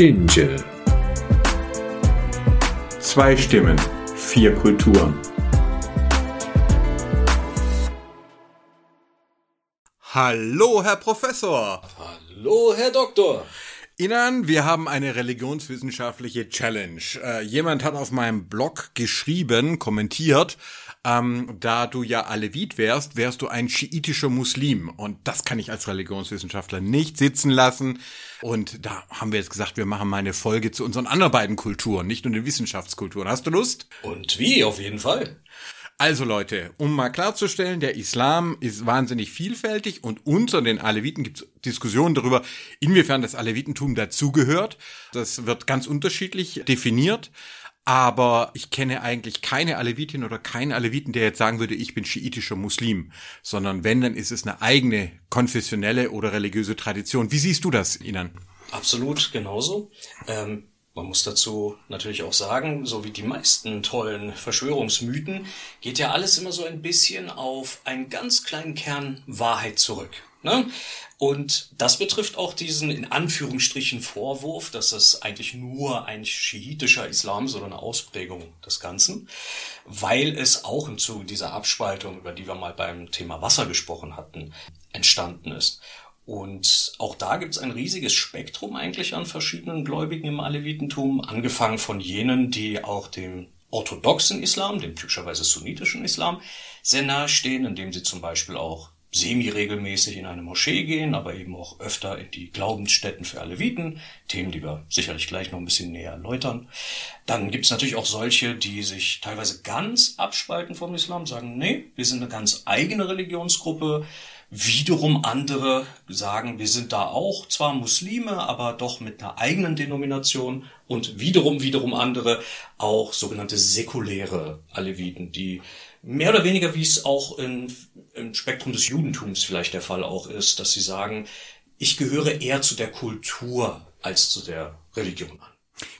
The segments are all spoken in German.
Angel. Zwei Stimmen, vier Kulturen. Hallo, Herr Professor. Hallo, Herr Doktor. Ihnen, wir haben eine religionswissenschaftliche Challenge. Äh, jemand hat auf meinem Blog geschrieben, kommentiert, ähm, da du ja Alevit wärst, wärst du ein schiitischer Muslim. Und das kann ich als Religionswissenschaftler nicht sitzen lassen. Und da haben wir jetzt gesagt, wir machen mal eine Folge zu unseren anderen beiden Kulturen, nicht nur den Wissenschaftskulturen. Hast du Lust? Und wie, auf jeden Fall. Also Leute, um mal klarzustellen, der Islam ist wahnsinnig vielfältig und unter den Aleviten gibt es Diskussionen darüber, inwiefern das Alevitentum dazugehört. Das wird ganz unterschiedlich definiert. Aber ich kenne eigentlich keine Alevitin oder keinen Aleviten, der jetzt sagen würde, ich bin schiitischer Muslim, sondern wenn, dann ist es eine eigene konfessionelle oder religiöse Tradition. Wie siehst du das, Inan? Absolut genauso. Ähm man muss dazu natürlich auch sagen, so wie die meisten tollen Verschwörungsmythen, geht ja alles immer so ein bisschen auf einen ganz kleinen Kern Wahrheit zurück. Ne? Und das betrifft auch diesen in Anführungsstrichen Vorwurf, dass es eigentlich nur ein schiitischer Islam, sondern eine Ausprägung des Ganzen, weil es auch im Zuge dieser Abspaltung, über die wir mal beim Thema Wasser gesprochen hatten, entstanden ist. Und auch da gibt es ein riesiges Spektrum eigentlich an verschiedenen Gläubigen im Alevitentum, angefangen von jenen, die auch dem orthodoxen Islam, dem typischerweise sunnitischen Islam, sehr nahe stehen, indem sie zum Beispiel auch semi-regelmäßig in eine Moschee gehen, aber eben auch öfter in die Glaubensstätten für Aleviten, Themen, die wir sicherlich gleich noch ein bisschen näher erläutern. Dann gibt es natürlich auch solche, die sich teilweise ganz abspalten vom Islam, sagen, nee, wir sind eine ganz eigene Religionsgruppe, Wiederum andere sagen, wir sind da auch zwar Muslime, aber doch mit einer eigenen Denomination. Und wiederum, wiederum andere auch sogenannte säkuläre Aleviten, die mehr oder weniger, wie es auch in, im Spektrum des Judentums vielleicht der Fall auch ist, dass sie sagen, ich gehöre eher zu der Kultur als zu der Religion an.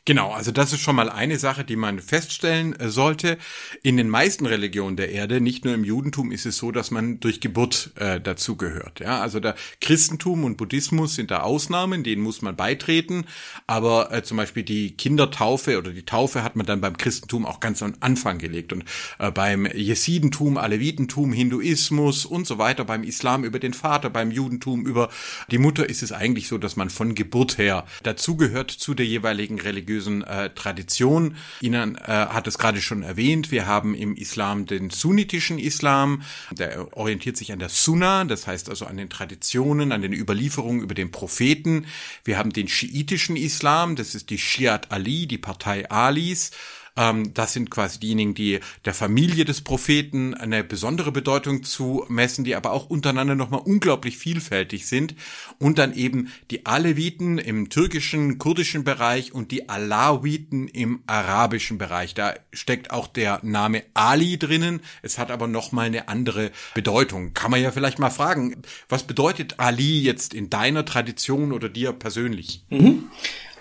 Genau, also das ist schon mal eine Sache, die man feststellen äh, sollte. In den meisten Religionen der Erde, nicht nur im Judentum, ist es so, dass man durch Geburt äh, dazugehört. Ja, also der Christentum und Buddhismus sind da Ausnahmen, denen muss man beitreten. Aber äh, zum Beispiel die Kindertaufe oder die Taufe hat man dann beim Christentum auch ganz am Anfang gelegt und äh, beim Jesidentum, Alevitentum, Hinduismus und so weiter, beim Islam über den Vater, beim Judentum über die Mutter ist es eigentlich so, dass man von Geburt her dazugehört zu der jeweiligen Religion religiösen äh, Tradition. Ihnen äh, hat es gerade schon erwähnt, wir haben im Islam den sunnitischen Islam, der orientiert sich an der Sunna, das heißt also an den Traditionen, an den Überlieferungen über den Propheten. Wir haben den schiitischen Islam, das ist die Shiat Ali, die Partei Alis. Ähm, das sind quasi diejenigen, die der Familie des Propheten eine besondere Bedeutung zu messen, die aber auch untereinander nochmal unglaublich vielfältig sind. Und dann eben die Aleviten im türkischen, kurdischen Bereich und die Alawiten im arabischen Bereich. Da steckt auch der Name Ali drinnen. Es hat aber nochmal eine andere Bedeutung. Kann man ja vielleicht mal fragen, was bedeutet Ali jetzt in deiner Tradition oder dir persönlich? Mhm.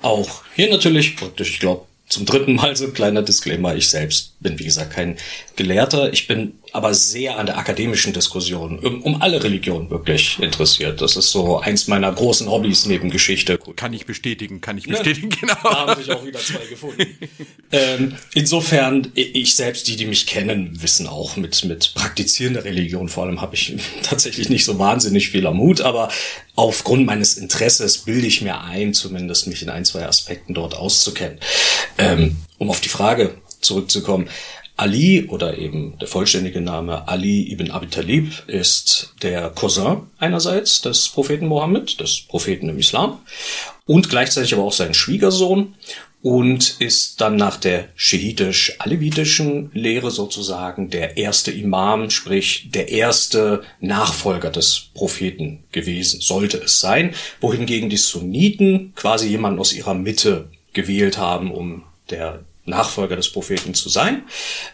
Auch hier natürlich praktisch, ich glaube, zum dritten Mal so ein kleiner Disclaimer. Ich selbst bin, wie gesagt, kein Gelehrter. Ich bin aber sehr an der akademischen Diskussion um, um, alle Religionen wirklich interessiert. Das ist so eins meiner großen Hobbys neben Geschichte. Kann ich bestätigen, kann ich bestätigen, ja, genau. Da haben sich auch wieder zwei gefunden. ähm, insofern, ich selbst, die, die mich kennen, wissen auch mit, mit praktizierender Religion vor allem habe ich tatsächlich nicht so wahnsinnig viel Mut, aber aufgrund meines Interesses bilde ich mir ein, zumindest mich in ein, zwei Aspekten dort auszukennen. Ähm, um auf die Frage zurückzukommen. Ali oder eben der vollständige Name Ali ibn Abi Talib ist der Cousin einerseits des Propheten Mohammed, des Propheten im Islam und gleichzeitig aber auch sein Schwiegersohn und ist dann nach der schiitisch-alevitischen Lehre sozusagen der erste Imam, sprich der erste Nachfolger des Propheten gewesen, sollte es sein, wohingegen die Sunniten quasi jemanden aus ihrer Mitte gewählt haben, um der Nachfolger des Propheten zu sein.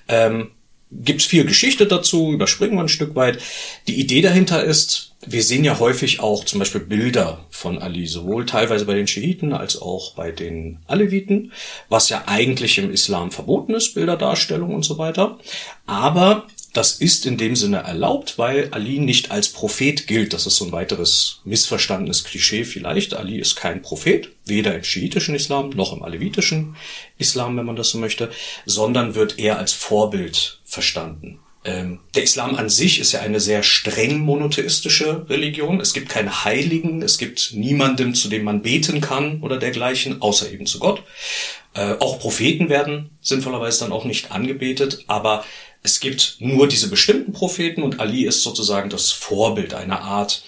Ähm, Gibt es viel Geschichte dazu, überspringen wir ein Stück weit. Die Idee dahinter ist, wir sehen ja häufig auch zum Beispiel Bilder von Ali, sowohl teilweise bei den Schiiten als auch bei den Aleviten, was ja eigentlich im Islam verboten ist, Bilderdarstellung und so weiter. Aber das ist in dem Sinne erlaubt, weil Ali nicht als Prophet gilt. Das ist so ein weiteres missverstandenes Klischee vielleicht. Ali ist kein Prophet, weder im schiitischen Islam noch im alevitischen Islam, wenn man das so möchte, sondern wird eher als Vorbild verstanden. Ähm, der Islam an sich ist ja eine sehr streng monotheistische Religion. Es gibt keine Heiligen, es gibt niemanden, zu dem man beten kann oder dergleichen, außer eben zu Gott. Äh, auch Propheten werden sinnvollerweise dann auch nicht angebetet, aber es gibt nur diese bestimmten Propheten und Ali ist sozusagen das Vorbild, einer Art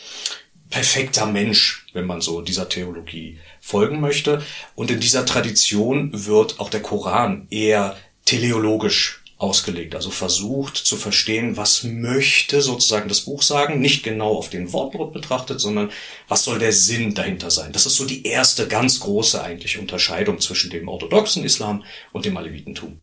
perfekter Mensch, wenn man so dieser Theologie folgen möchte. Und in dieser Tradition wird auch der Koran eher teleologisch ausgelegt, also versucht zu verstehen, was möchte sozusagen das Buch sagen, nicht genau auf den Wortlaut betrachtet, sondern was soll der Sinn dahinter sein. Das ist so die erste ganz große eigentlich Unterscheidung zwischen dem orthodoxen Islam und dem Alevitentum.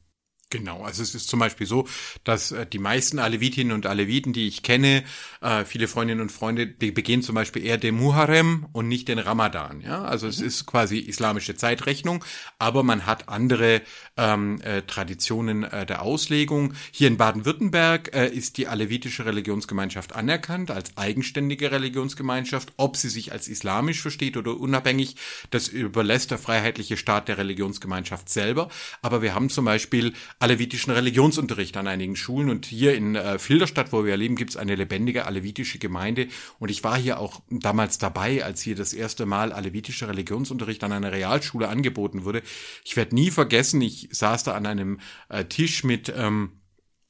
Genau, also es ist zum Beispiel so, dass äh, die meisten Alevitinnen und Aleviten, die ich kenne, äh, viele Freundinnen und Freunde, die begehen zum Beispiel eher den Muharrem und nicht den Ramadan. Ja, also es mhm. ist quasi islamische Zeitrechnung, aber man hat andere ähm, äh, Traditionen äh, der Auslegung. Hier in Baden-Württemberg äh, ist die alevitische Religionsgemeinschaft anerkannt als eigenständige Religionsgemeinschaft. Ob sie sich als islamisch versteht oder unabhängig, das überlässt der freiheitliche Staat der Religionsgemeinschaft selber. Aber wir haben zum Beispiel alevitischen Religionsunterricht an einigen Schulen. Und hier in äh, Filderstadt, wo wir leben, gibt es eine lebendige alevitische Gemeinde. Und ich war hier auch damals dabei, als hier das erste Mal alevitischer Religionsunterricht an einer Realschule angeboten wurde. Ich werde nie vergessen, ich saß da an einem äh, Tisch mit ähm,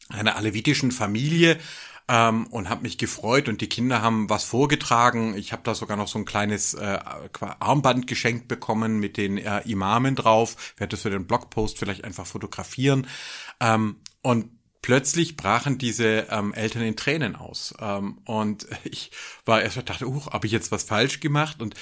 einer alevitischen Familie ähm, und habe mich gefreut und die Kinder haben was vorgetragen. Ich habe da sogar noch so ein kleines äh, Armband geschenkt bekommen mit den äh, Imamen drauf. Werde das für den Blogpost vielleicht einfach fotografieren. Ähm, und plötzlich brachen diese ähm, Eltern in Tränen aus. Ähm, und ich war erst dachte, uh, habe ich jetzt was falsch gemacht? Und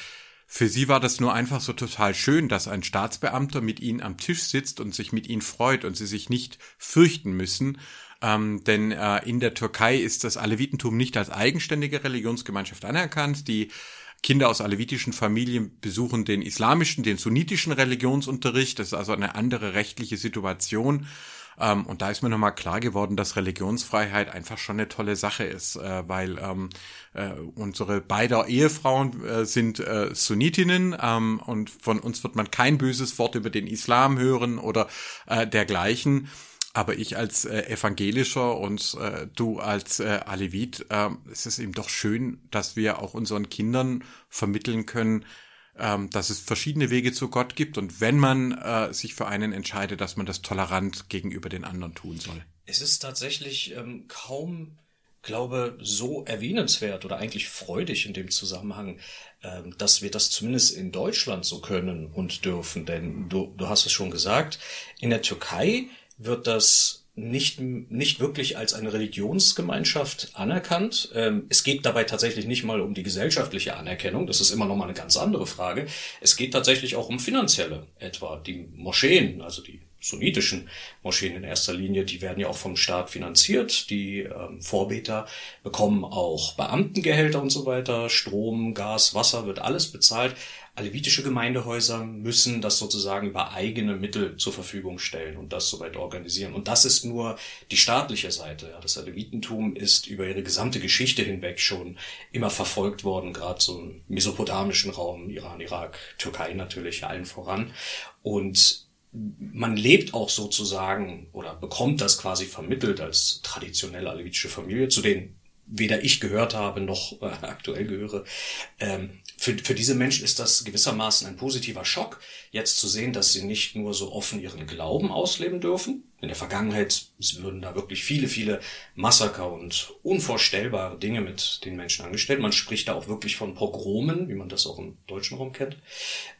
für sie war das nur einfach so total schön, dass ein Staatsbeamter mit ihnen am Tisch sitzt und sich mit ihnen freut und sie sich nicht fürchten müssen, ähm, denn äh, in der Türkei ist das Alevitentum nicht als eigenständige Religionsgemeinschaft anerkannt. Die Kinder aus alevitischen Familien besuchen den islamischen, den sunnitischen Religionsunterricht. Das ist also eine andere rechtliche Situation. Ähm, und da ist mir nochmal klar geworden, dass Religionsfreiheit einfach schon eine tolle Sache ist, äh, weil ähm, äh, unsere beider Ehefrauen äh, sind äh, Sunnitinnen ähm, und von uns wird man kein böses Wort über den Islam hören oder äh, dergleichen. Aber ich als äh, Evangelischer und äh, du als äh, Alevit, äh, es ist eben doch schön, dass wir auch unseren Kindern vermitteln können, ähm, dass es verschiedene Wege zu Gott gibt und wenn man äh, sich für einen entscheidet, dass man das tolerant gegenüber den anderen tun soll. Es ist tatsächlich ähm, kaum, glaube so erwähnenswert oder eigentlich freudig in dem Zusammenhang, ähm, dass wir das zumindest in Deutschland so können und dürfen. Denn du, du hast es schon gesagt, in der Türkei wird das nicht, nicht wirklich als eine Religionsgemeinschaft anerkannt. Ähm, es geht dabei tatsächlich nicht mal um die gesellschaftliche Anerkennung, das ist immer noch mal eine ganz andere Frage. Es geht tatsächlich auch um finanzielle, etwa die Moscheen, also die sunnitischen Moscheen in erster Linie, die werden ja auch vom Staat finanziert. Die ähm, Vorbeter bekommen auch Beamtengehälter und so weiter, Strom, Gas, Wasser wird alles bezahlt. Alevitische Gemeindehäuser müssen das sozusagen über eigene Mittel zur Verfügung stellen und das soweit organisieren. Und das ist nur die staatliche Seite. Das Alevitentum ist über ihre gesamte Geschichte hinweg schon immer verfolgt worden, gerade so im mesopotamischen Raum, Iran, Irak, Türkei natürlich, allen voran. Und man lebt auch sozusagen oder bekommt das quasi vermittelt als traditionelle alevitische Familie, zu denen weder ich gehört habe noch äh, aktuell gehöre. Ähm, für, für diese Menschen ist das gewissermaßen ein positiver Schock, jetzt zu sehen, dass sie nicht nur so offen ihren Glauben ausleben dürfen. In der Vergangenheit würden da wirklich viele, viele Massaker und unvorstellbare Dinge mit den Menschen angestellt. Man spricht da auch wirklich von Pogromen, wie man das auch im deutschen Raum kennt.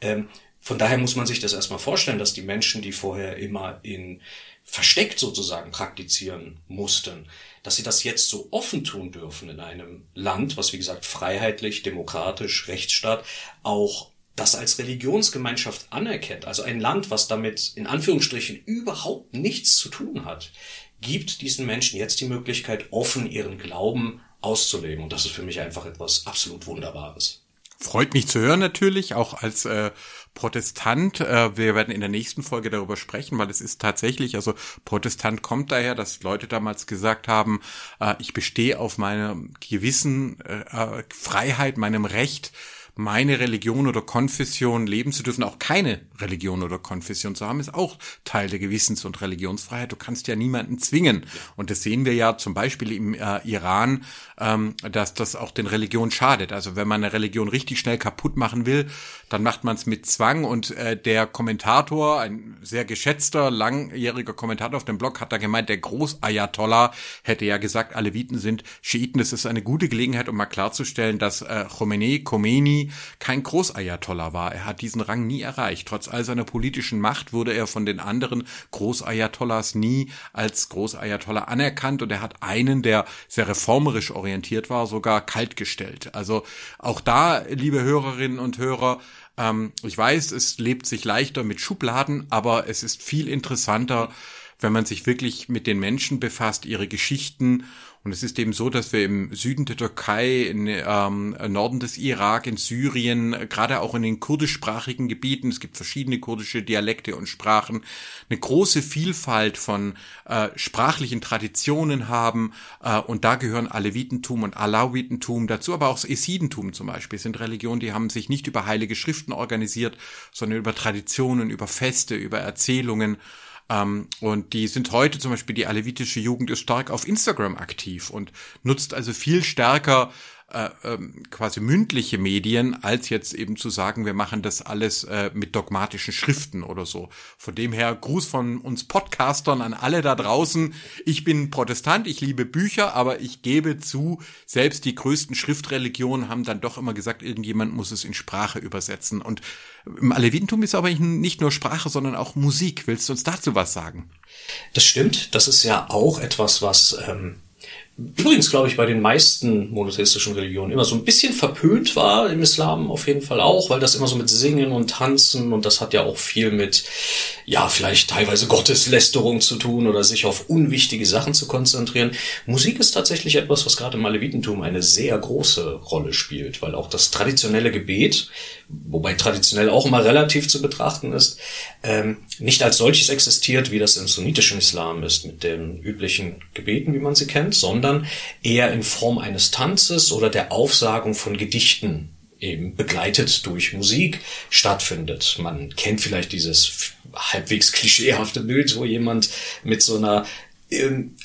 Ähm, von daher muss man sich das erstmal vorstellen, dass die Menschen, die vorher immer in versteckt sozusagen praktizieren mussten, dass sie das jetzt so offen tun dürfen in einem Land, was wie gesagt freiheitlich, demokratisch, Rechtsstaat, auch das als Religionsgemeinschaft anerkennt, also ein Land, was damit in Anführungsstrichen überhaupt nichts zu tun hat, gibt diesen Menschen jetzt die Möglichkeit, offen ihren Glauben auszuleben. Und das ist für mich einfach etwas absolut Wunderbares. Freut mich zu hören natürlich, auch als äh, Protestant. Äh, wir werden in der nächsten Folge darüber sprechen, weil es ist tatsächlich, also Protestant kommt daher, dass Leute damals gesagt haben, äh, ich bestehe auf meiner gewissen äh, Freiheit, meinem Recht, meine Religion oder Konfession leben zu dürfen, auch keine Religion oder Konfession zu haben, ist auch Teil der Gewissens- und Religionsfreiheit. Du kannst ja niemanden zwingen. Und das sehen wir ja zum Beispiel im äh, Iran, ähm, dass das auch den Religionen schadet. Also wenn man eine Religion richtig schnell kaputt machen will, dann macht man es mit Zwang. Und äh, der Kommentator, ein sehr geschätzter, langjähriger Kommentator auf dem Blog, hat da gemeint, der Groß-Ayatollah hätte ja gesagt, Aleviten sind Schiiten. Das ist eine gute Gelegenheit, um mal klarzustellen, dass äh, Khomeini, Khomeini kein Großayatollah war. Er hat diesen Rang nie erreicht. Trotz all seiner politischen Macht wurde er von den anderen Großayatollahs nie als Großayatollah anerkannt und er hat einen, der sehr reformerisch orientiert war, sogar kaltgestellt. Also auch da, liebe Hörerinnen und Hörer, ähm, ich weiß, es lebt sich leichter mit Schubladen, aber es ist viel interessanter, wenn man sich wirklich mit den Menschen befasst, ihre Geschichten und es ist eben so, dass wir im Süden der Türkei, im ähm, Norden des Irak, in Syrien, gerade auch in den kurdischsprachigen Gebieten, es gibt verschiedene kurdische Dialekte und Sprachen, eine große Vielfalt von äh, sprachlichen Traditionen haben. Äh, und da gehören Alevitentum und Alawitentum dazu, aber auch das Esidentum zum Beispiel sind Religionen, die haben sich nicht über heilige Schriften organisiert, sondern über Traditionen, über Feste, über Erzählungen. Ähm, und die sind heute zum Beispiel, die alevitische Jugend ist stark auf Instagram aktiv und nutzt also viel stärker äh, ähm, quasi mündliche Medien, als jetzt eben zu sagen, wir machen das alles äh, mit dogmatischen Schriften oder so. Von dem her Gruß von uns Podcastern an alle da draußen. Ich bin Protestant, ich liebe Bücher, aber ich gebe zu, selbst die größten Schriftreligionen haben dann doch immer gesagt, irgendjemand muss es in Sprache übersetzen. Und im Alevitentum ist aber nicht nur Sprache, sondern auch Musik. Willst du uns dazu was sagen? Das stimmt. Das ist ja auch etwas, was ähm, übrigens, glaube ich, bei den meisten monotheistischen Religionen immer so ein bisschen verpönt war, im Islam auf jeden Fall auch, weil das immer so mit Singen und Tanzen und das hat ja auch viel mit, ja, vielleicht teilweise Gotteslästerung zu tun oder sich auf unwichtige Sachen zu konzentrieren. Musik ist tatsächlich etwas, was gerade im Alevitentum eine sehr große Rolle spielt, weil auch das traditionelle Gebet, wobei traditionell auch immer relativ zu betrachten ist, ähm, nicht als solches existiert, wie das im sunnitischen Islam ist, mit den üblichen Gebeten, wie man sie kennt, sondern eher in Form eines Tanzes oder der Aufsagung von Gedichten eben begleitet durch Musik stattfindet. Man kennt vielleicht dieses halbwegs klischeehafte Bild, wo jemand mit so einer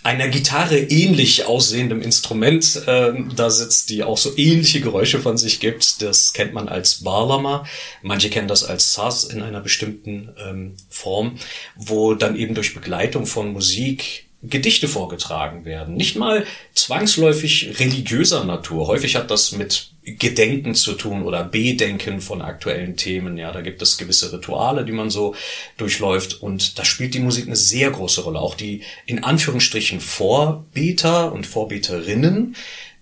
einer Gitarre ähnlich aussehendem Instrument äh, da sitzt, die auch so ähnliche Geräusche von sich gibt. Das kennt man als Barlama. Manche kennen das als Saz in einer bestimmten ähm, Form, wo dann eben durch Begleitung von Musik Gedichte vorgetragen werden. Nicht mal zwangsläufig religiöser Natur. Häufig hat das mit Gedenken zu tun oder Bedenken von aktuellen Themen. Ja, da gibt es gewisse Rituale, die man so durchläuft und da spielt die Musik eine sehr große Rolle. Auch die in Anführungsstrichen Vorbeter und Vorbeterinnen.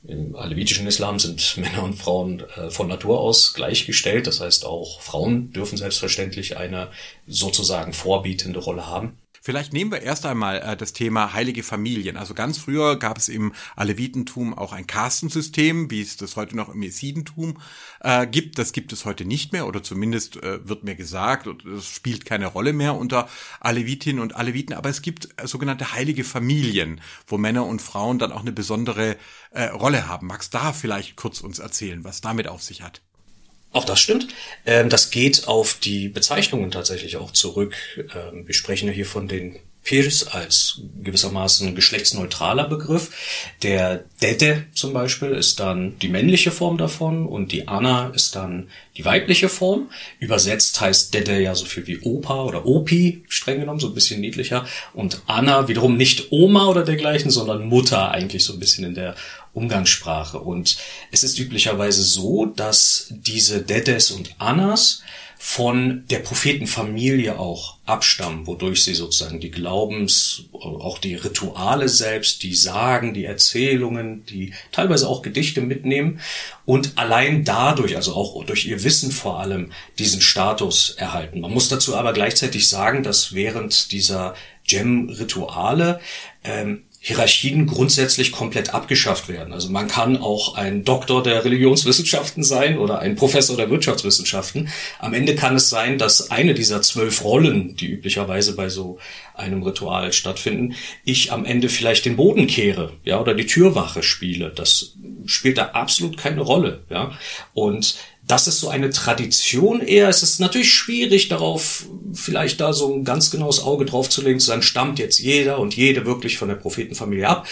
Im alevitischen Islam sind Männer und Frauen äh, von Natur aus gleichgestellt. Das heißt, auch Frauen dürfen selbstverständlich eine sozusagen vorbietende Rolle haben. Vielleicht nehmen wir erst einmal äh, das Thema heilige Familien. Also ganz früher gab es im Alevitentum auch ein Kastensystem, wie es das heute noch im Jesidentum äh, gibt. Das gibt es heute nicht mehr oder zumindest äh, wird mir gesagt, das spielt keine Rolle mehr unter Alevitinnen und Aleviten. Aber es gibt äh, sogenannte heilige Familien, wo Männer und Frauen dann auch eine besondere äh, Rolle haben. Magst da vielleicht kurz uns erzählen, was damit auf sich hat? Auch das stimmt. Ähm, das geht auf die Bezeichnungen tatsächlich auch zurück. Ähm, wir sprechen ja hier von den Pirs als gewissermaßen geschlechtsneutraler Begriff. Der Dede zum Beispiel ist dann die männliche Form davon und die Anna ist dann die weibliche Form. Übersetzt heißt Dede ja so viel wie Opa oder Opi, streng genommen, so ein bisschen niedlicher. Und Anna wiederum nicht Oma oder dergleichen, sondern Mutter eigentlich so ein bisschen in der Umgangssprache. Und es ist üblicherweise so, dass diese Dedes und Annas von der Prophetenfamilie auch abstammen, wodurch sie sozusagen die Glaubens, auch die Rituale selbst, die Sagen, die Erzählungen, die teilweise auch Gedichte mitnehmen und allein dadurch, also auch durch ihr Wissen vor allem, diesen Status erhalten. Man muss dazu aber gleichzeitig sagen, dass während dieser Gem-Rituale ähm, Hierarchien grundsätzlich komplett abgeschafft werden. Also man kann auch ein Doktor der Religionswissenschaften sein oder ein Professor der Wirtschaftswissenschaften. Am Ende kann es sein, dass eine dieser zwölf Rollen, die üblicherweise bei so einem Ritual stattfinden, ich am Ende vielleicht den Boden kehre, ja, oder die Türwache spiele. Das spielt da absolut keine Rolle, ja. Und das ist so eine Tradition eher. Es ist natürlich schwierig, darauf vielleicht da so ein ganz genaues Auge drauf zu legen, zu sagen, stammt jetzt jeder und jede wirklich von der Prophetenfamilie ab.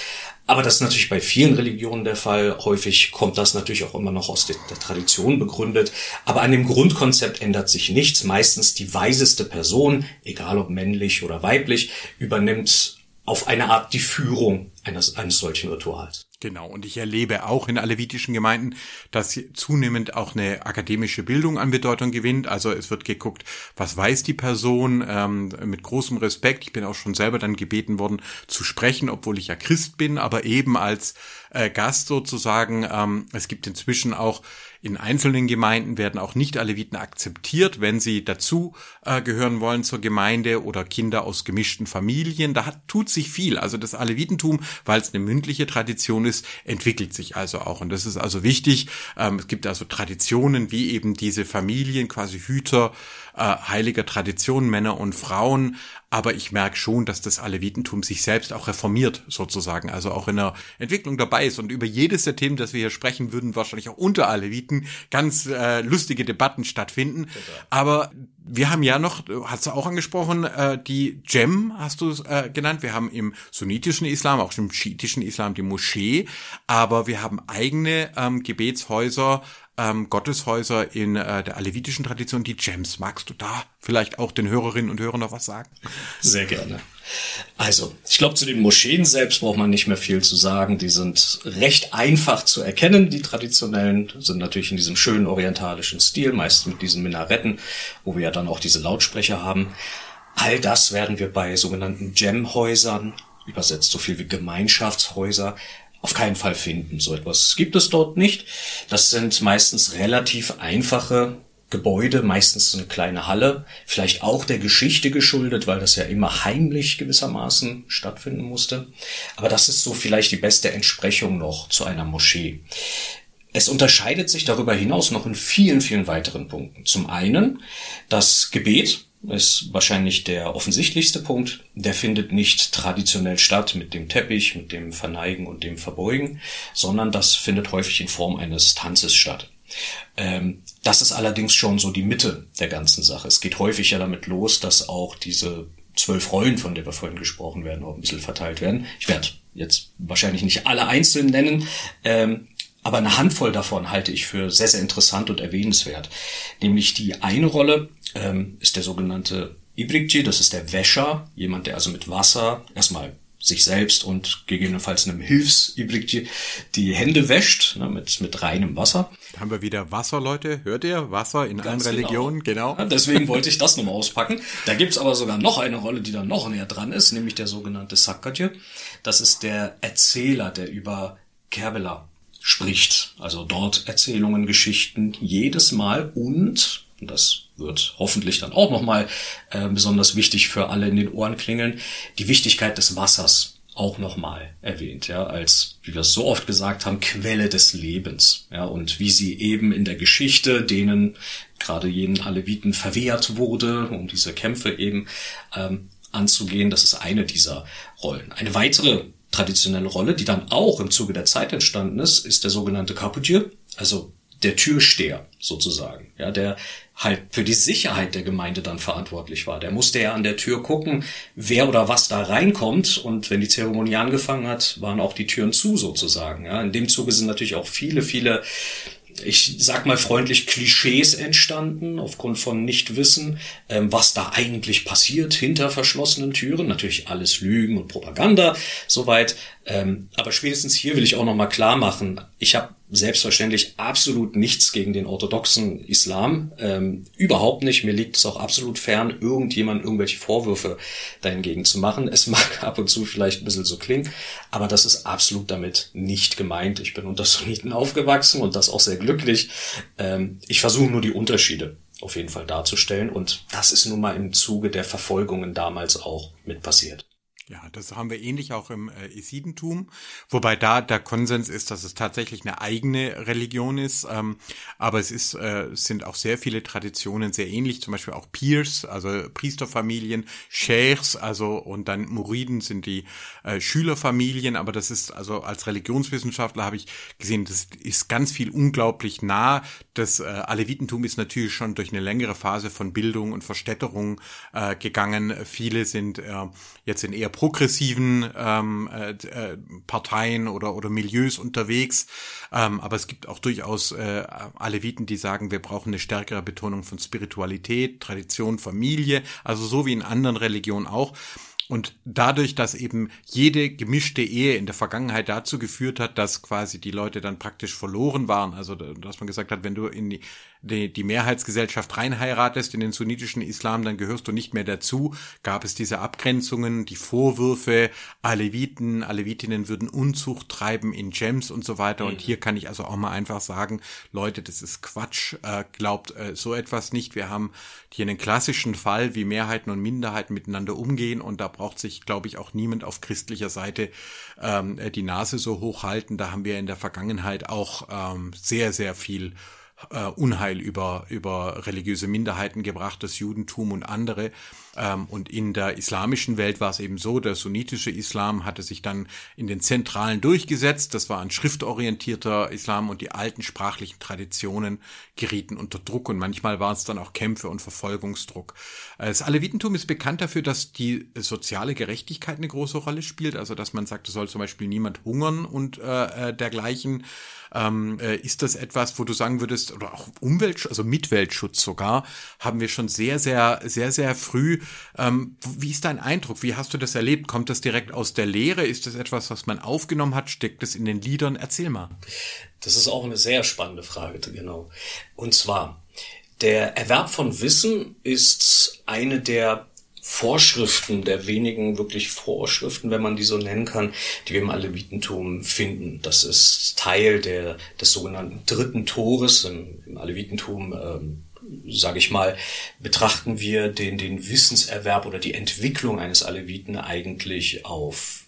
Aber das ist natürlich bei vielen Religionen der Fall. Häufig kommt das natürlich auch immer noch aus der, Tradition begründet. Aber an dem Grundkonzept ändert sich nichts. Meistens die weiseste Person, egal ob männlich oder weiblich, übernimmt auf eine Art die Führung eines, eines solchen Rituals. Genau, und ich erlebe auch in alevitischen Gemeinden, dass zunehmend auch eine akademische Bildung an Bedeutung gewinnt. Also es wird geguckt, was weiß die Person ähm, mit großem Respekt. Ich bin auch schon selber dann gebeten worden zu sprechen, obwohl ich ja Christ bin, aber eben als äh, Gast sozusagen. Ähm, es gibt inzwischen auch in einzelnen Gemeinden werden auch Nicht-Aleviten akzeptiert, wenn sie dazu äh, gehören wollen zur Gemeinde oder Kinder aus gemischten Familien. Da hat, tut sich viel. Also das Alevitentum, weil es eine mündliche Tradition ist, entwickelt sich also auch. Und das ist also wichtig. Ähm, es gibt also Traditionen wie eben diese Familien, quasi Hüter äh, heiliger Traditionen, Männer und Frauen. Aber ich merke schon, dass das Alevitentum sich selbst auch reformiert, sozusagen, also auch in der Entwicklung dabei ist. Und über jedes der Themen, das wir hier sprechen, würden wahrscheinlich auch unter Aleviten ganz äh, lustige Debatten stattfinden. Total. Aber wir haben ja noch, hast du auch angesprochen, äh, die Gem hast du äh, genannt. Wir haben im sunnitischen Islam, auch im schiitischen Islam die Moschee, aber wir haben eigene ähm, Gebetshäuser, ähm, Gotteshäuser in äh, der alevitischen Tradition, die Gems. Magst du da vielleicht auch den Hörerinnen und Hörern noch was sagen? Sehr gerne. Also, ich glaube, zu den Moscheen selbst braucht man nicht mehr viel zu sagen. Die sind recht einfach zu erkennen. Die traditionellen sind natürlich in diesem schönen orientalischen Stil, meist mit diesen Minaretten, wo wir ja dann auch diese Lautsprecher haben. All das werden wir bei sogenannten Gem-Häusern, übersetzt so viel wie Gemeinschaftshäuser, auf keinen Fall finden. So etwas gibt es dort nicht. Das sind meistens relativ einfache Gebäude, meistens eine kleine Halle, vielleicht auch der Geschichte geschuldet, weil das ja immer heimlich gewissermaßen stattfinden musste. Aber das ist so vielleicht die beste Entsprechung noch zu einer Moschee. Es unterscheidet sich darüber hinaus noch in vielen, vielen weiteren Punkten. Zum einen das Gebet, ist wahrscheinlich der offensichtlichste Punkt. Der findet nicht traditionell statt mit dem Teppich, mit dem Verneigen und dem Verbeugen, sondern das findet häufig in Form eines Tanzes statt. Ähm, das ist allerdings schon so die Mitte der ganzen Sache. Es geht häufig ja damit los, dass auch diese zwölf Rollen, von der wir vorhin gesprochen werden, auch ein bisschen verteilt werden. Ich werde jetzt wahrscheinlich nicht alle einzeln nennen, ähm, aber eine Handvoll davon halte ich für sehr, sehr interessant und erwähnenswert. Nämlich die eine Rolle ähm, ist der sogenannte Ibrikji, das ist der Wäscher, jemand, der also mit Wasser erstmal sich selbst und gegebenenfalls einem Hilfs-Ibrikji die Hände wäscht, ne, mit, mit reinem Wasser. Da haben wir wieder Wasser, Leute. Hört ihr? Wasser in Ganz allen genau. Religionen, genau. Ja, deswegen wollte ich das nochmal auspacken. Da gibt's aber sogar noch eine Rolle, die da noch näher dran ist, nämlich der sogenannte Sakkadje. Das ist der Erzähler, der über Kerbela spricht. Also dort Erzählungen, Geschichten jedes Mal und, das wird hoffentlich dann auch nochmal äh, besonders wichtig für alle in den Ohren klingeln, die Wichtigkeit des Wassers auch nochmal erwähnt, ja, als, wie wir es so oft gesagt haben, Quelle des Lebens, ja, und wie sie eben in der Geschichte denen, gerade jenen Aleviten verwehrt wurde, um diese Kämpfe eben ähm, anzugehen, das ist eine dieser Rollen. Eine weitere traditionelle Rolle, die dann auch im Zuge der Zeit entstanden ist, ist der sogenannte Kaputier, also der Türsteher sozusagen, ja, der halt für die Sicherheit der Gemeinde dann verantwortlich war. Der musste ja an der Tür gucken, wer oder was da reinkommt und wenn die Zeremonie angefangen hat, waren auch die Türen zu sozusagen. Ja, in dem Zuge sind natürlich auch viele, viele ich sag mal freundlich, Klischees entstanden aufgrund von Nichtwissen, ähm, was da eigentlich passiert hinter verschlossenen Türen. Natürlich alles Lügen und Propaganda, soweit. Ähm, aber spätestens hier will ich auch nochmal klar machen, ich habe selbstverständlich absolut nichts gegen den orthodoxen Islam. Ähm, überhaupt nicht. Mir liegt es auch absolut fern, irgendjemand irgendwelche Vorwürfe dahingegen zu machen. Es mag ab und zu vielleicht ein bisschen so klingen, aber das ist absolut damit nicht gemeint. Ich bin unter Sunniten aufgewachsen und das auch sehr glücklich. Ähm, ich versuche nur die Unterschiede auf jeden Fall darzustellen und das ist nun mal im Zuge der Verfolgungen damals auch mit passiert. Ja, das haben wir ähnlich auch im äh, Isidentum, wobei da der Konsens ist, dass es tatsächlich eine eigene Religion ist. Ähm, aber es ist, äh, sind auch sehr viele Traditionen sehr ähnlich, zum Beispiel auch Peers, also Priesterfamilien, Sheikhs, also und dann Muriden sind die äh, Schülerfamilien. Aber das ist also als Religionswissenschaftler habe ich gesehen, das ist ganz viel unglaublich nah. Das äh, Alevitentum ist natürlich schon durch eine längere Phase von Bildung und Verstädterung äh, gegangen. Viele sind äh, jetzt in eher progressiven ähm, äh, äh, Parteien oder, oder Milieus unterwegs. Ähm, aber es gibt auch durchaus äh, Aleviten, die sagen, wir brauchen eine stärkere Betonung von Spiritualität, Tradition, Familie, also so wie in anderen Religionen auch. Und dadurch, dass eben jede gemischte Ehe in der Vergangenheit dazu geführt hat, dass quasi die Leute dann praktisch verloren waren, also dass man gesagt hat, wenn du in die die, die Mehrheitsgesellschaft reinheiratest in den sunnitischen Islam, dann gehörst du nicht mehr dazu. Gab es diese Abgrenzungen, die Vorwürfe, Aleviten, Alevitinnen würden Unzucht treiben in Gems und so weiter. Und mhm. hier kann ich also auch mal einfach sagen, Leute, das ist Quatsch, äh, glaubt äh, so etwas nicht. Wir haben hier einen klassischen Fall, wie Mehrheiten und Minderheiten miteinander umgehen und da braucht sich, glaube ich, auch niemand auf christlicher Seite ähm, die Nase so hochhalten. Da haben wir in der Vergangenheit auch ähm, sehr, sehr viel äh, Unheil über, über religiöse Minderheiten gebracht, das Judentum und andere. Ähm, und in der islamischen Welt war es eben so, der sunnitische Islam hatte sich dann in den Zentralen durchgesetzt. Das war ein schriftorientierter Islam und die alten sprachlichen Traditionen gerieten unter Druck und manchmal waren es dann auch Kämpfe und Verfolgungsdruck. Das Alevitentum ist bekannt dafür, dass die soziale Gerechtigkeit eine große Rolle spielt, also dass man sagt, es soll zum Beispiel niemand hungern und äh, äh dergleichen. Ähm, äh, ist das etwas, wo du sagen würdest, oder auch Umwelt, also Mitweltschutz sogar, haben wir schon sehr, sehr, sehr, sehr früh. Ähm, wie ist dein Eindruck? Wie hast du das erlebt? Kommt das direkt aus der Lehre? Ist das etwas, was man aufgenommen hat? Steckt es in den Liedern? Erzähl mal. Das ist auch eine sehr spannende Frage, genau. Und zwar, der Erwerb von Wissen ist eine der Vorschriften, der wenigen wirklich Vorschriften, wenn man die so nennen kann, die wir im Alevitentum finden. Das ist Teil der, des sogenannten dritten Tores. Im, im Alevitentum, ähm, sage ich mal, betrachten wir den, den Wissenserwerb oder die Entwicklung eines Aleviten eigentlich auf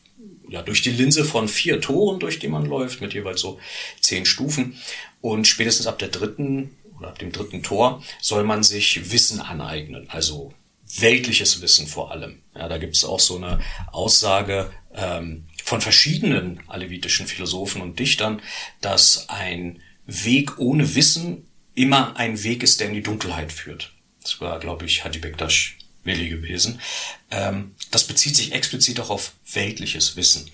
ja, durch die Linse von vier Toren, durch die man läuft, mit jeweils so zehn Stufen. Und spätestens ab der dritten oder ab dem dritten Tor soll man sich Wissen aneignen. Also weltliches Wissen vor allem. Ja, da gibt es auch so eine Aussage ähm, von verschiedenen alevitischen Philosophen und Dichtern, dass ein Weg ohne Wissen immer ein Weg ist, der in die Dunkelheit führt. Das war, glaube ich, Haji Bektash Willi gewesen. Ähm, das bezieht sich explizit auch auf weltliches Wissen.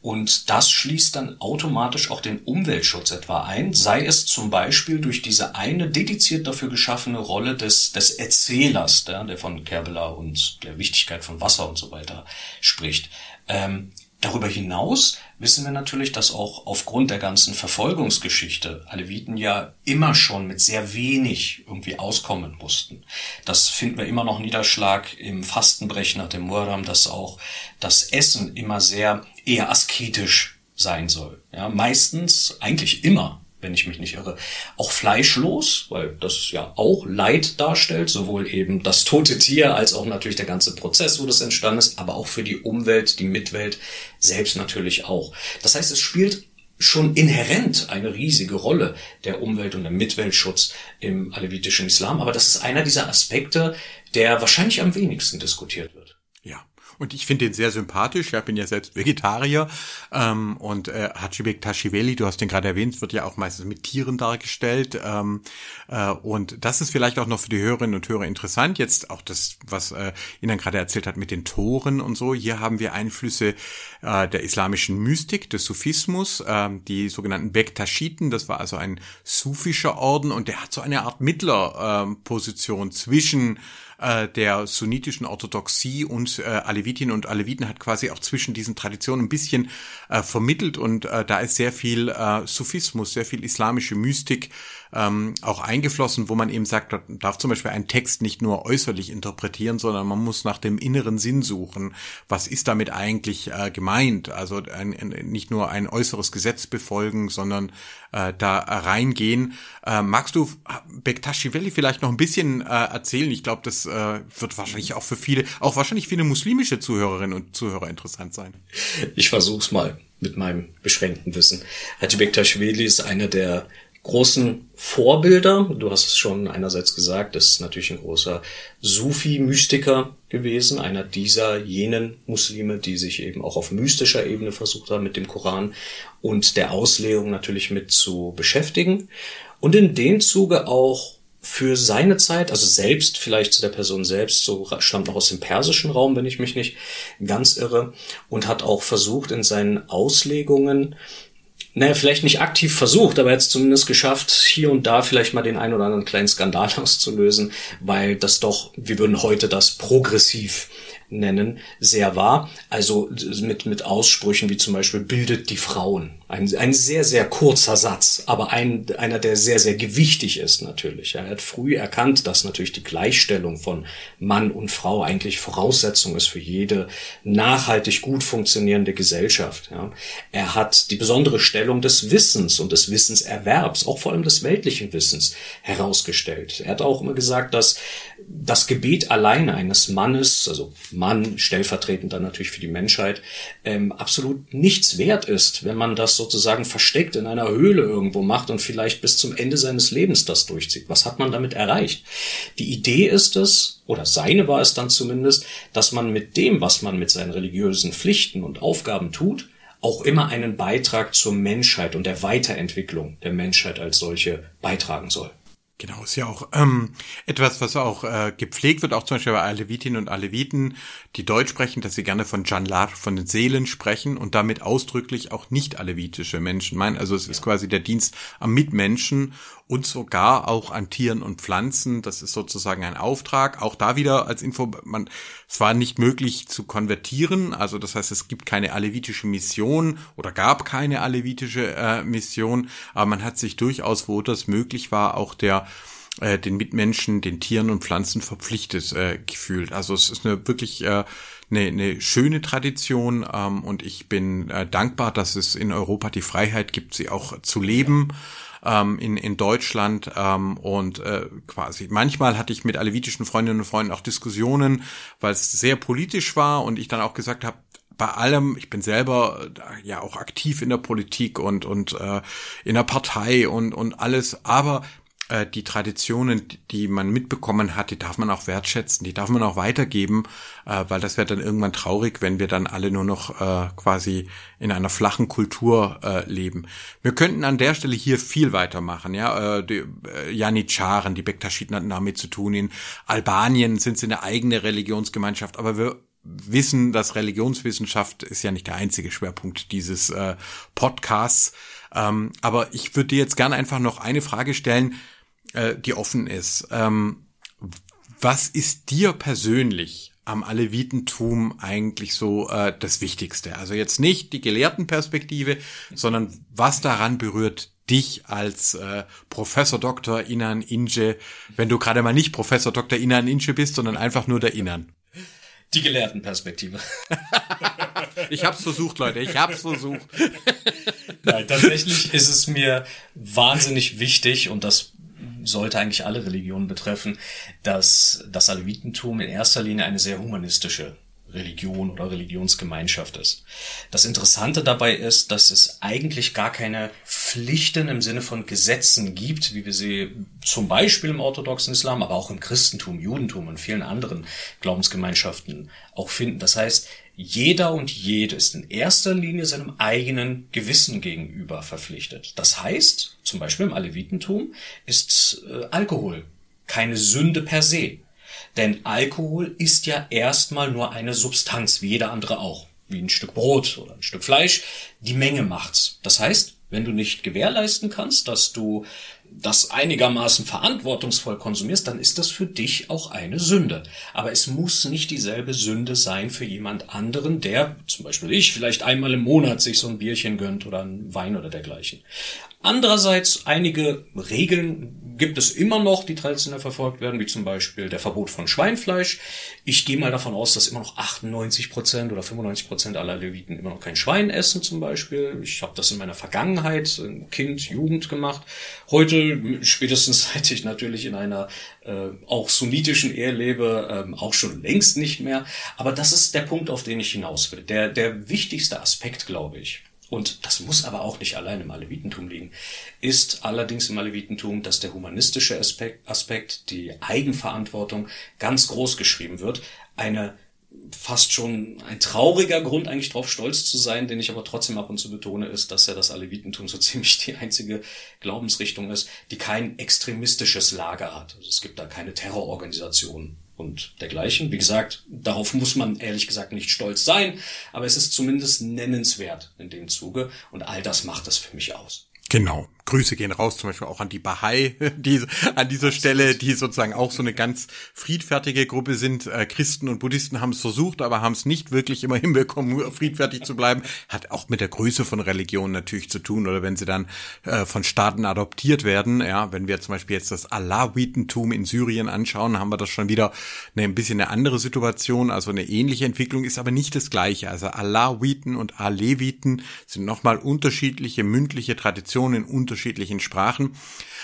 Und das schließt dann automatisch auch den Umweltschutz etwa ein, sei es zum Beispiel durch diese eine dediziert dafür geschaffene Rolle des, des Erzählers, der, der von Kerbela und der Wichtigkeit von Wasser und so weiter spricht. Ähm, Darüber hinaus wissen wir natürlich, dass auch aufgrund der ganzen Verfolgungsgeschichte Aleviten ja immer schon mit sehr wenig irgendwie auskommen mussten. Das finden wir immer noch Niederschlag im Fastenbrechen nach dem Muharram, dass auch das Essen immer sehr eher asketisch sein soll. Ja, meistens, eigentlich immer wenn ich mich nicht irre, auch fleischlos, weil das ja auch Leid darstellt, sowohl eben das tote Tier als auch natürlich der ganze Prozess, wo das entstanden ist, aber auch für die Umwelt, die Mitwelt selbst natürlich auch. Das heißt, es spielt schon inhärent eine riesige Rolle der Umwelt- und der Mitweltschutz im alevitischen Islam, aber das ist einer dieser Aspekte, der wahrscheinlich am wenigsten diskutiert wird. Und ich finde den sehr sympathisch. Ich bin ja selbst Vegetarier. Ähm, und äh, Hachibek Tashiveli, du hast den gerade erwähnt, wird ja auch meistens mit Tieren dargestellt. Ähm, äh, und das ist vielleicht auch noch für die Hörerinnen und Hörer interessant. Jetzt auch das, was äh, Ihnen gerade erzählt hat mit den Toren und so. Hier haben wir Einflüsse äh, der islamischen Mystik, des Sufismus, äh, die sogenannten Bektaschiten. Das war also ein sufischer Orden und der hat so eine Art Mittlerposition äh, zwischen äh, der sunnitischen Orthodoxie und äh, Alevitinnen und Aleviten hat quasi auch zwischen diesen Traditionen ein bisschen äh, vermittelt und äh, da ist sehr viel äh, Sufismus, sehr viel islamische Mystik ähm, auch eingeflossen, wo man eben sagt, man darf zum Beispiel einen Text nicht nur äußerlich interpretieren, sondern man muss nach dem inneren Sinn suchen. Was ist damit eigentlich äh, gemeint? Also ein, ein, nicht nur ein äußeres Gesetz befolgen, sondern äh, da reingehen. Äh, magst du Bektaschivelli vielleicht noch ein bisschen äh, erzählen? Ich glaube, das äh, wird wahrscheinlich auch für viele, auch wahrscheinlich viele muslimische Zuhörerinnen und Zuhörer interessant sein. Ich versuch's mal mit meinem beschränkten Wissen. Haji Bektaschwili ist einer der großen Vorbilder. Du hast es schon einerseits gesagt, ist natürlich ein großer Sufi-Mystiker gewesen, einer dieser jenen Muslime, die sich eben auch auf mystischer Ebene versucht haben, mit dem Koran und der Auslegung natürlich mit zu beschäftigen. Und in dem Zuge auch für seine Zeit, also selbst vielleicht zu der Person selbst, so stammt auch aus dem persischen Raum, wenn ich mich nicht ganz irre, und hat auch versucht in seinen Auslegungen naja, vielleicht nicht aktiv versucht, aber jetzt zumindest geschafft, hier und da vielleicht mal den ein oder anderen kleinen Skandal auszulösen, weil das doch, wir würden heute das progressiv nennen, sehr wahr. Also mit, mit Aussprüchen wie zum Beispiel bildet die Frauen. Ein, ein sehr, sehr kurzer Satz, aber ein, einer, der sehr, sehr gewichtig ist natürlich. Er hat früh erkannt, dass natürlich die Gleichstellung von Mann und Frau eigentlich Voraussetzung ist für jede nachhaltig gut funktionierende Gesellschaft. Ja. Er hat die besondere Stellung des Wissens und des Wissenserwerbs, auch vor allem des weltlichen Wissens, herausgestellt. Er hat auch immer gesagt, dass das Gebet alleine eines Mannes, also Mann stellvertretend dann natürlich für die Menschheit, ähm, absolut nichts wert ist, wenn man das sozusagen versteckt in einer Höhle irgendwo macht und vielleicht bis zum Ende seines Lebens das durchzieht. Was hat man damit erreicht? Die Idee ist es, oder seine war es dann zumindest, dass man mit dem, was man mit seinen religiösen Pflichten und Aufgaben tut, auch immer einen Beitrag zur Menschheit und der Weiterentwicklung der Menschheit als solche beitragen soll. Genau, ist ja auch ähm, etwas, was auch äh, gepflegt wird, auch zum Beispiel bei Alevitinnen und Aleviten, die Deutsch sprechen, dass sie gerne von Janlar, von den Seelen sprechen und damit ausdrücklich auch nicht alevitische Menschen meinen. Also es ist quasi der Dienst am Mitmenschen und sogar auch an Tieren und Pflanzen. Das ist sozusagen ein Auftrag. Auch da wieder als Info, man, es war nicht möglich zu konvertieren. Also das heißt, es gibt keine alevitische Mission oder gab keine alevitische äh, Mission. Aber man hat sich durchaus, wo das möglich war, auch der äh, den Mitmenschen, den Tieren und Pflanzen verpflichtet äh, gefühlt. Also es ist eine wirklich äh, eine, eine schöne Tradition ähm, und ich bin äh, dankbar, dass es in Europa die Freiheit gibt, sie auch zu leben ähm, in, in Deutschland ähm, und äh, quasi manchmal hatte ich mit alevitischen Freundinnen und Freunden auch Diskussionen, weil es sehr politisch war und ich dann auch gesagt habe, bei allem, ich bin selber äh, ja auch aktiv in der Politik und und äh, in der Partei und und alles, aber äh, die Traditionen, die man mitbekommen hat, die darf man auch wertschätzen, die darf man auch weitergeben, äh, weil das wäre dann irgendwann traurig, wenn wir dann alle nur noch äh, quasi in einer flachen Kultur äh, leben. Wir könnten an der Stelle hier viel weitermachen, ja, äh, die äh, Janitscharen, die Bektaschiden hatten damit zu tun, in Albanien sind sie eine eigene Religionsgemeinschaft, aber wir wissen, dass Religionswissenschaft ist ja nicht der einzige Schwerpunkt dieses äh, Podcasts. Ähm, aber ich würde dir jetzt gerne einfach noch eine Frage stellen äh, die offen ist. Ähm, was ist dir persönlich am Alevitentum eigentlich so äh, das Wichtigste? Also jetzt nicht die Gelehrtenperspektive, sondern was daran berührt dich als äh, Professor Dr. Inan Inje, wenn du gerade mal nicht Professor Dr. Inan Inje bist, sondern einfach nur der Inan? Die Gelehrtenperspektive. ich hab's versucht, Leute, ich hab's versucht. Nein, tatsächlich ist es mir wahnsinnig wichtig und das sollte eigentlich alle Religionen betreffen, dass das Alevitentum in erster Linie eine sehr humanistische Religion oder Religionsgemeinschaft ist. Das Interessante dabei ist, dass es eigentlich gar keine Pflichten im Sinne von Gesetzen gibt, wie wir sie zum Beispiel im orthodoxen Islam, aber auch im Christentum, Judentum und vielen anderen Glaubensgemeinschaften auch finden. Das heißt, jeder und jede ist in erster Linie seinem eigenen Gewissen gegenüber verpflichtet. Das heißt, zum Beispiel im Alevitentum ist äh, Alkohol keine Sünde per se. Denn Alkohol ist ja erstmal nur eine Substanz, wie jeder andere auch. Wie ein Stück Brot oder ein Stück Fleisch. Die Menge macht's. Das heißt, wenn du nicht gewährleisten kannst, dass du das einigermaßen verantwortungsvoll konsumierst, dann ist das für dich auch eine Sünde. Aber es muss nicht dieselbe Sünde sein für jemand anderen, der, zum Beispiel ich, vielleicht einmal im Monat sich so ein Bierchen gönnt oder einen Wein oder dergleichen. Andererseits einige Regeln gibt es immer noch, die traditionell verfolgt werden, wie zum Beispiel der Verbot von Schweinfleisch. Ich gehe mal davon aus, dass immer noch 98 Prozent oder 95 Prozent aller Leviten immer noch kein Schwein essen zum Beispiel. Ich habe das in meiner Vergangenheit, Kind, Jugend gemacht. Heute, spätestens seit ich natürlich in einer äh, auch sunnitischen Ehe lebe, ähm, auch schon längst nicht mehr. Aber das ist der Punkt, auf den ich hinaus will. Der, der wichtigste Aspekt, glaube ich, und das muss aber auch nicht allein im Alevitentum liegen, ist allerdings im Alevitentum, dass der humanistische Aspekt, Aspekt, die Eigenverantwortung ganz groß geschrieben wird. Eine fast schon ein trauriger Grund, eigentlich darauf stolz zu sein, den ich aber trotzdem ab und zu betone, ist, dass ja das Alevitentum so ziemlich die einzige Glaubensrichtung ist, die kein extremistisches Lager hat. Also es gibt da keine Terrororganisationen und dergleichen. Wie gesagt, darauf muss man ehrlich gesagt nicht stolz sein, aber es ist zumindest nennenswert in dem Zuge und all das macht es für mich aus. Genau. Grüße gehen raus, zum Beispiel auch an die Bahai, die an dieser Stelle, die sozusagen auch so eine ganz friedfertige Gruppe sind. Äh, Christen und Buddhisten haben es versucht, aber haben es nicht wirklich immer hinbekommen, friedfertig zu bleiben. Hat auch mit der Größe von Religionen natürlich zu tun, oder wenn sie dann äh, von Staaten adoptiert werden. Ja, wenn wir zum Beispiel jetzt das Alawitentum in Syrien anschauen, haben wir das schon wieder eine, ein bisschen eine andere Situation, also eine ähnliche Entwicklung, ist aber nicht das gleiche. Also Alawiten und Aleviten sind nochmal unterschiedliche mündliche Traditionen in unterschiedlichen Sprachen.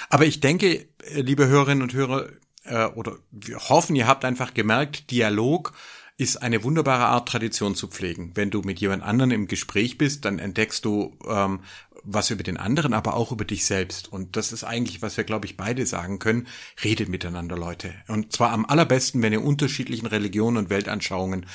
Aber ich denke, äh, liebe Hörerinnen und Hörer, äh, oder wir hoffen, ihr habt einfach gemerkt, Dialog ist eine wunderbare Art, Tradition zu pflegen. Wenn du mit jemand anderen im Gespräch bist, dann entdeckst du ähm, was über den anderen, aber auch über dich selbst. Und das ist eigentlich, was wir, glaube ich, beide sagen können. Redet miteinander, Leute. Und zwar am allerbesten, wenn ihr unterschiedlichen Religionen und Weltanschauungen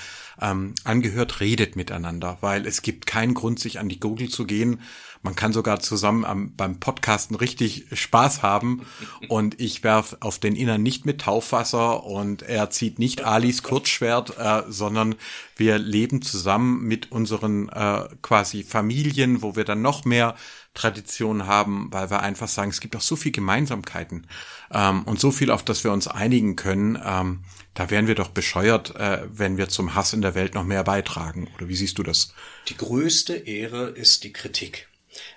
ähm, angehört, redet miteinander, weil es gibt keinen Grund, sich an die Gurgel zu gehen. Man kann sogar zusammen am, beim Podcasten richtig Spaß haben. Und ich werf auf den Innern nicht mit Taufwasser und er zieht nicht Alis Kurzschwert, äh, sondern wir leben zusammen mit unseren äh, quasi Familien, wo wir dann noch mehr Tradition haben, weil wir einfach sagen, es gibt auch so viel Gemeinsamkeiten ähm, und so viel, auf das wir uns einigen können. Ähm, da wären wir doch bescheuert, äh, wenn wir zum Hass in der Welt noch mehr beitragen. Oder wie siehst du das? Die größte Ehre ist die Kritik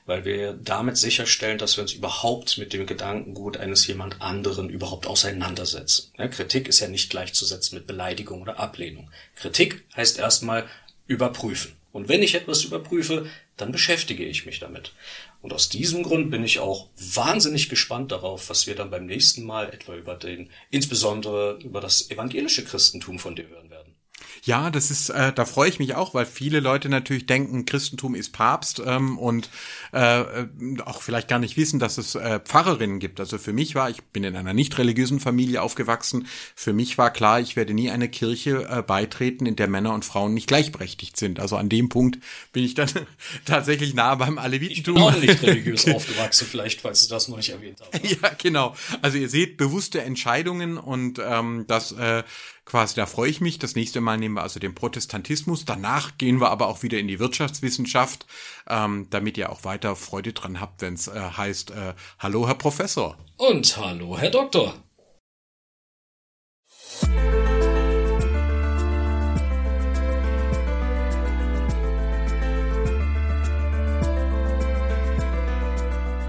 weil wir damit sicherstellen, dass wir uns überhaupt mit dem Gedankengut eines jemand anderen überhaupt auseinandersetzen. Ja, Kritik ist ja nicht gleichzusetzen mit Beleidigung oder Ablehnung. Kritik heißt erstmal überprüfen. Und wenn ich etwas überprüfe, dann beschäftige ich mich damit. Und aus diesem Grund bin ich auch wahnsinnig gespannt darauf, was wir dann beim nächsten Mal etwa über den, insbesondere über das evangelische Christentum von dir hören werden. Ja, das ist, äh, da freue ich mich auch, weil viele Leute natürlich denken, Christentum ist Papst ähm, und äh, äh, auch vielleicht gar nicht wissen, dass es äh, Pfarrerinnen gibt. Also für mich war, ich bin in einer nicht religiösen Familie aufgewachsen, für mich war klar, ich werde nie eine Kirche äh, beitreten, in der Männer und Frauen nicht gleichberechtigt sind. Also an dem Punkt bin ich dann tatsächlich nah beim Alevitentum. Ich bin auch nicht religiös aufgewachsen, vielleicht, falls du das noch nicht erwähnt hast. Ja, genau. Also ihr seht bewusste Entscheidungen und ähm, das äh, quasi, da freue ich mich. Das nächste Mal nehmen wir also den Protestantismus. Danach gehen wir aber auch wieder in die Wirtschaftswissenschaft, ähm, damit ihr auch weiter Freude dran habt, wenn es äh, heißt, äh, hallo Herr Professor. Und hallo Herr Doktor.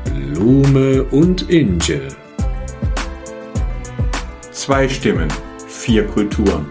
Blume und Inge. Zwei Stimmen, vier Kulturen.